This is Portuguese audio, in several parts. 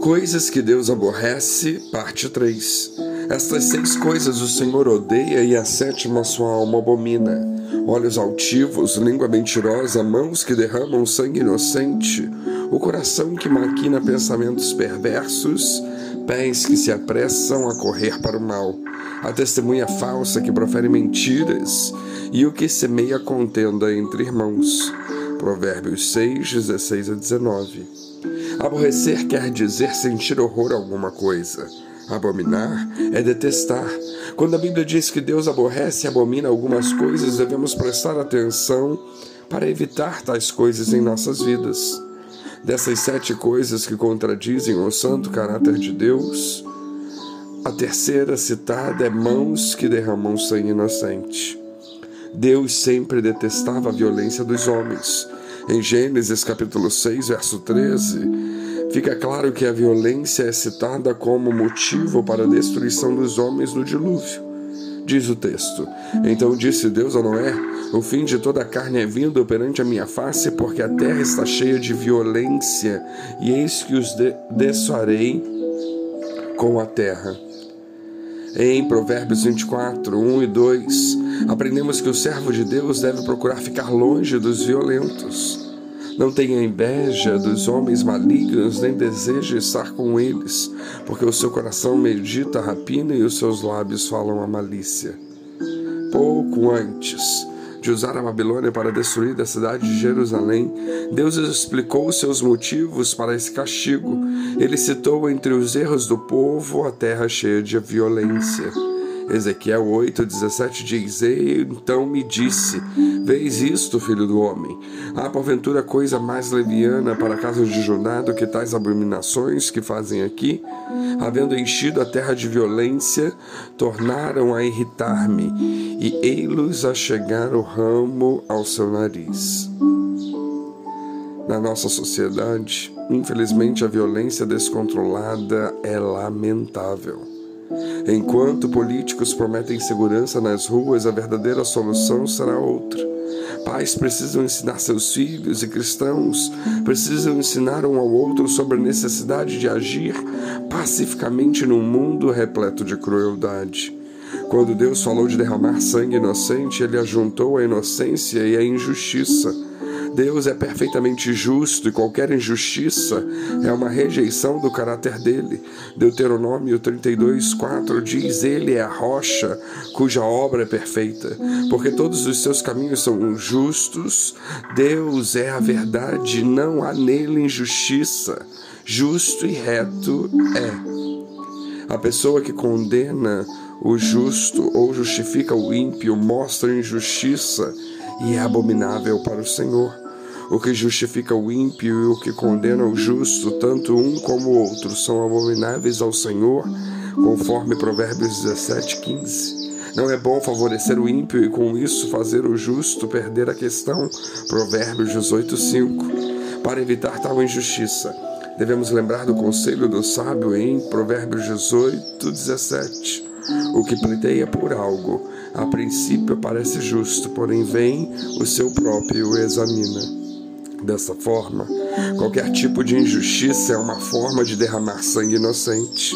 Coisas que Deus aborrece, parte 3. Estas seis coisas o Senhor odeia e a sétima sua alma abomina: olhos altivos, língua mentirosa, mãos que derramam sangue inocente, o coração que maquina pensamentos perversos, pés que se apressam a correr para o mal, a testemunha falsa que profere mentiras e o que semeia contenda entre irmãos. Provérbios 6, 16 a 19. Aborrecer quer dizer sentir horror a alguma coisa. Abominar é detestar. Quando a Bíblia diz que Deus aborrece e abomina algumas coisas, devemos prestar atenção para evitar tais coisas em nossas vidas. Dessas sete coisas que contradizem o santo caráter de Deus, a terceira citada é mãos que derramam sangue inocente. Deus sempre detestava a violência dos homens. Em Gênesis capítulo 6, verso 13, Fica claro que a violência é citada como motivo para a destruição dos homens no dilúvio. Diz o texto: Então disse Deus a Noé: O fim de toda a carne é vindo perante a minha face, porque a terra está cheia de violência, e eis que os de desfarei com a terra. Em Provérbios 24, 1 e 2, aprendemos que o servo de Deus deve procurar ficar longe dos violentos. Não tenha inveja dos homens malignos, nem deseje estar com eles, porque o seu coração medita a rapina e os seus lábios falam a malícia. Pouco antes de usar a Babilônia para destruir a cidade de Jerusalém, Deus explicou seus motivos para esse castigo. Ele citou entre os erros do povo a terra cheia de violência. Ezequiel 8,17 diz: Então me disse: Vês isto, filho do homem? Há porventura coisa mais leviana para a casa de Judá do que tais abominações que fazem aqui? Havendo enchido a terra de violência, tornaram a irritar-me, e ei-los a chegar o ramo ao seu nariz. Na nossa sociedade, infelizmente, a violência descontrolada é lamentável. Enquanto políticos prometem segurança nas ruas, a verdadeira solução será outra. Pais precisam ensinar seus filhos e cristãos precisam ensinar um ao outro sobre a necessidade de agir pacificamente num mundo repleto de crueldade. Quando Deus falou de derramar sangue inocente, ele ajuntou a inocência e a injustiça Deus é perfeitamente justo e qualquer injustiça é uma rejeição do caráter dele. Deuteronômio 32, 4 diz: Ele é a rocha cuja obra é perfeita, porque todos os seus caminhos são justos. Deus é a verdade, não há nele injustiça. Justo e reto é. A pessoa que condena o justo ou justifica o ímpio mostra injustiça e é abominável para o Senhor. O que justifica o ímpio e o que condena o justo, tanto um como o outro, são abomináveis ao Senhor, conforme Provérbios 17, 15. Não é bom favorecer o ímpio e com isso fazer o justo perder a questão. Provérbios 18, 5. Para evitar tal injustiça, devemos lembrar do conselho do sábio em Provérbios 18, 17. O que pleiteia por algo, a princípio parece justo, porém vem o seu próprio examina. Dessa forma, qualquer tipo de injustiça é uma forma de derramar sangue inocente.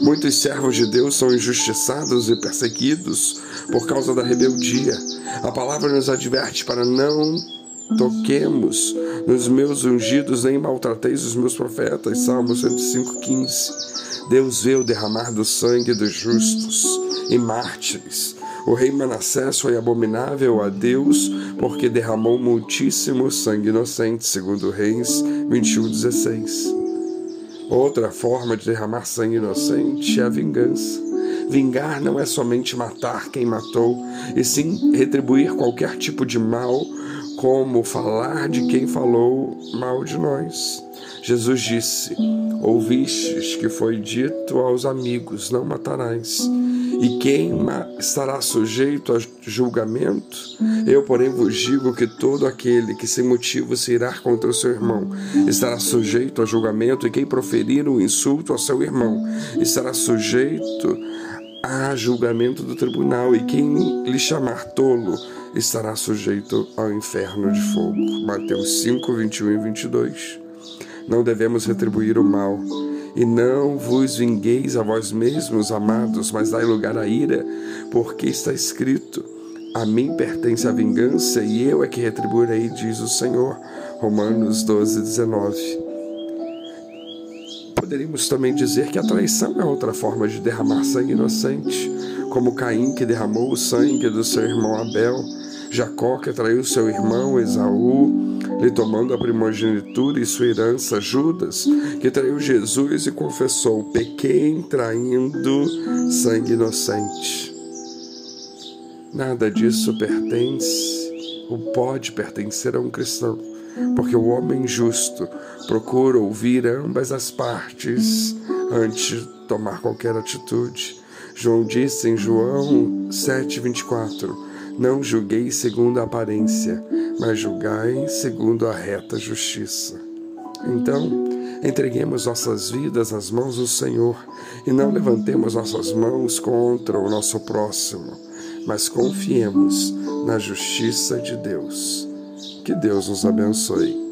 Muitos servos de Deus são injustiçados e perseguidos por causa da rebeldia. A palavra nos adverte para não toquemos nos meus ungidos nem maltrateis os meus profetas. Salmo 105:15. Deus vê o derramar do sangue dos justos e mártires o rei Manassés foi abominável a Deus porque derramou muitíssimo sangue inocente, segundo Reis 21:16. Outra forma de derramar sangue inocente é a vingança. Vingar não é somente matar quem matou, e sim retribuir qualquer tipo de mal, como falar de quem falou mal de nós. Jesus disse: Ouvistes que foi dito aos amigos: Não matarás. E quem estará sujeito a julgamento? Eu, porém, vos digo que todo aquele que sem motivo se irá contra o seu irmão estará sujeito a julgamento, e quem proferir um insulto ao seu irmão estará sujeito a julgamento do tribunal, e quem lhe chamar tolo estará sujeito ao inferno de fogo. Mateus 5, 21 e 22. Não devemos retribuir o mal E não vos vingueis a vós mesmos, amados, mas dai lugar à ira, porque está escrito: A mim pertence a vingança e eu é que retribuirei, diz o Senhor. Romanos 12, 19. Poderíamos também dizer que a traição é outra forma de derramar sangue inocente, como Caim que derramou o sangue do seu irmão Abel, Jacó que traiu seu irmão Esaú, lhe tomando a primogenitura e sua herança, Judas, que traiu Jesus e confessou: pequei traindo sangue inocente. Nada disso pertence ou pode pertencer a um cristão, porque o homem justo procura ouvir ambas as partes antes de tomar qualquer atitude. João disse em João 7,24: Não julguei segundo a aparência, mas julgai segundo a reta justiça. Então, entreguemos nossas vidas nas mãos do Senhor e não levantemos nossas mãos contra o nosso próximo, mas confiemos na justiça de Deus. Que Deus nos abençoe.